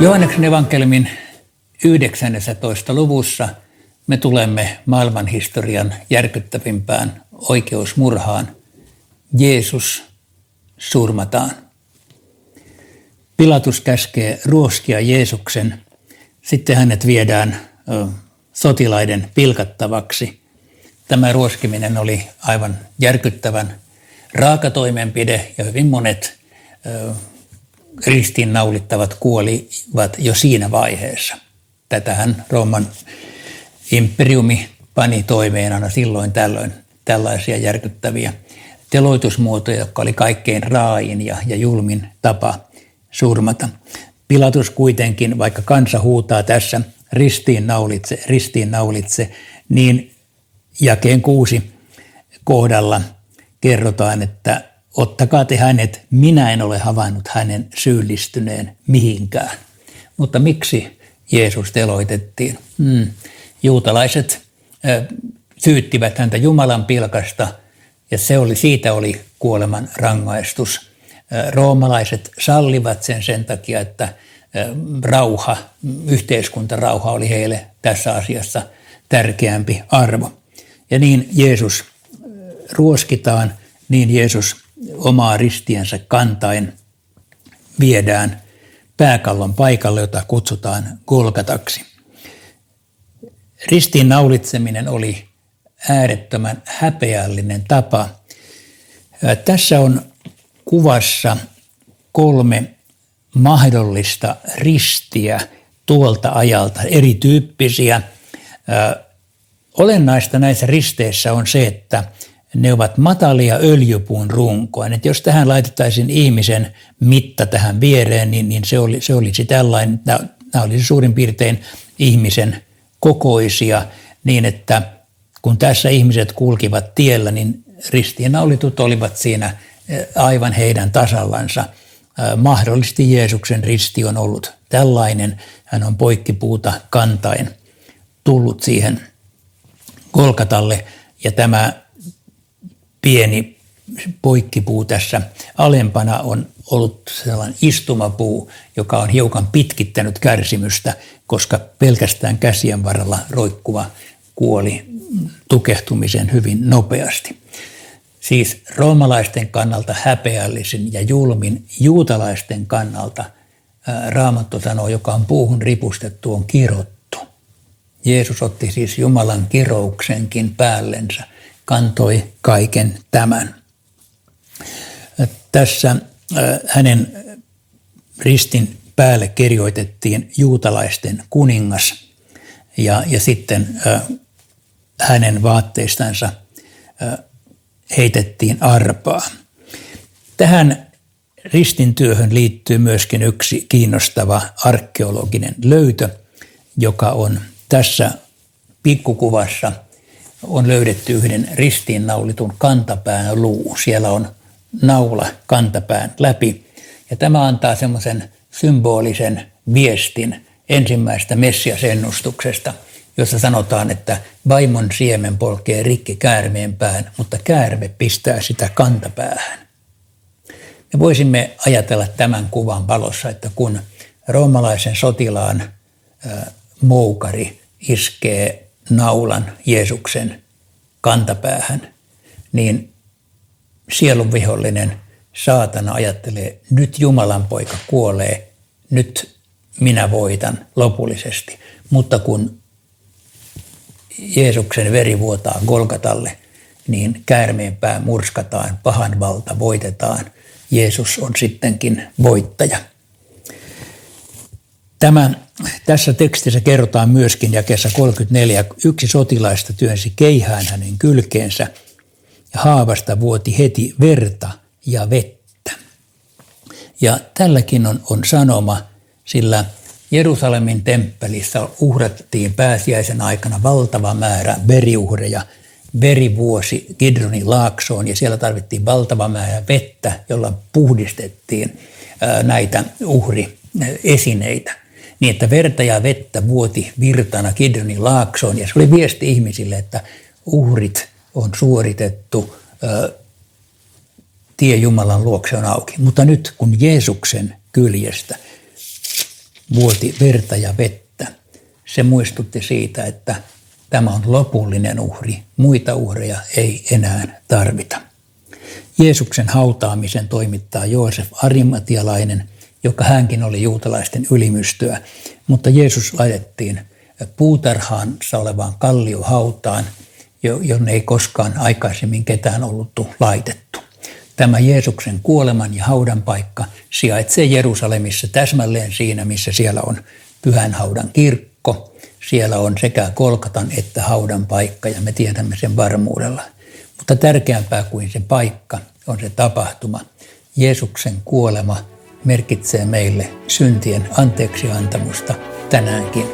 Johanneksen evankeliumin 19. luvussa me tulemme maailmanhistorian järkyttävimpään oikeusmurhaan. Jeesus surmataan. Pilatus käskee ruoskia Jeesuksen, sitten hänet viedään sotilaiden pilkattavaksi. Tämä ruoskiminen oli aivan järkyttävän raaka toimenpide ja hyvin monet ristiinnaulittavat kuolivat jo siinä vaiheessa. Tätähän Rooman imperiumi pani toimeen aina silloin tällöin tällaisia järkyttäviä teloitusmuotoja, jotka oli kaikkein raain ja, ja julmin tapa surmata. Pilatus kuitenkin, vaikka kansa huutaa tässä ristiin naulitse, ristiin naulitse, niin jakeen kuusi kohdalla kerrotaan, että ottakaa te hänet, minä en ole havainnut hänen syyllistyneen mihinkään. Mutta miksi Jeesus teloitettiin? Hmm. Juutalaiset äh, syyttivät häntä Jumalan pilkasta ja se oli, siitä oli kuoleman rangaistus. Roomalaiset sallivat sen sen takia, että rauha, yhteiskuntarauha oli heille tässä asiassa tärkeämpi arvo. Ja niin Jeesus ruoskitaan, niin Jeesus omaa ristiänsä kantain viedään pääkallon paikalle, jota kutsutaan Golgataksi. Ristiin naulitseminen oli äärettömän häpeällinen tapa. Tässä on kuvassa kolme mahdollista ristiä tuolta ajalta, erityyppisiä. Olennaista näissä risteissä on se, että ne ovat matalia öljypuun runkoa. Et jos tähän laitettaisiin ihmisen mitta tähän viereen, niin, niin se, oli, se olisi tällainen, nämä olisi suurin piirtein ihmisen kokoisia, niin että kun tässä ihmiset kulkivat tiellä, niin ristiinnaulitut olivat siinä eh, aivan heidän tasallansa. Eh, mahdollisesti Jeesuksen risti on ollut tällainen. Hän on poikkipuuta kantain tullut siihen Kolkatalle ja tämä pieni poikkipuu tässä alempana on ollut sellainen istumapuu, joka on hiukan pitkittänyt kärsimystä, koska pelkästään käsien varrella roikkuva kuoli tukehtumisen hyvin nopeasti. Siis roomalaisten kannalta häpeällisin ja julmin, juutalaisten kannalta Raamattu sanoo, joka on puuhun ripustettu, on kirottu. Jeesus otti siis Jumalan kirouksenkin päällensä – kantoi kaiken tämän. Tässä hänen ristin päälle kirjoitettiin juutalaisten kuningas ja, ja sitten hänen vaatteistansa heitettiin arpaa. Tähän ristin työhön liittyy myöskin yksi kiinnostava arkeologinen löytö, joka on tässä pikkukuvassa – on löydetty yhden ristiinnaulitun kantapään luu. Siellä on naula kantapään läpi. Ja tämä antaa semmoisen symbolisen viestin ensimmäistä messiasennustuksesta, jossa sanotaan, että vaimon siemen polkee rikki käärmeen pään, mutta käärme pistää sitä kantapäähän. Me voisimme ajatella tämän kuvan valossa, että kun roomalaisen sotilaan moukari iskee naulan Jeesuksen kantapäähän, niin sielun vihollinen saatana ajattelee, nyt Jumalan poika kuolee, nyt minä voitan lopullisesti. Mutta kun Jeesuksen veri vuotaa Golgatalle, niin käärmeen pää murskataan, pahan valta voitetaan. Jeesus on sittenkin voittaja. Tämä, tässä tekstissä kerrotaan myöskin jakeessa 34, yksi sotilaista työnsi keihään hänen kylkeensä ja haavasta vuoti heti verta ja vettä. Ja tälläkin on, on sanoma, sillä Jerusalemin temppelissä uhrattiin pääsiäisen aikana valtava määrä veriuhreja, verivuosi Kidronin laaksoon ja siellä tarvittiin valtava määrä vettä, jolla puhdistettiin näitä uhriesineitä niin että verta ja vettä vuoti virtana Kidronin laaksoon. Ja se oli viesti ihmisille, että uhrit on suoritettu, tie Jumalan luokse on auki. Mutta nyt kun Jeesuksen kyljestä vuoti verta ja vettä. Se muistutti siitä, että tämä on lopullinen uhri. Muita uhreja ei enää tarvita. Jeesuksen hautaamisen toimittaa Joosef Arimatialainen, joka hänkin oli juutalaisten ylimystyä, mutta Jeesus laitettiin puutarhaansa olevaan kalliohautaan, jonne ei koskaan aikaisemmin ketään ollut laitettu. Tämä Jeesuksen kuoleman ja haudan paikka sijaitsee Jerusalemissa täsmälleen siinä, missä siellä on pyhän haudan kirkko. Siellä on sekä kolkatan että haudan paikka ja me tiedämme sen varmuudella. Mutta tärkeämpää kuin se paikka on se tapahtuma. Jeesuksen kuolema merkitsee meille syntien anteeksiantamusta tänäänkin.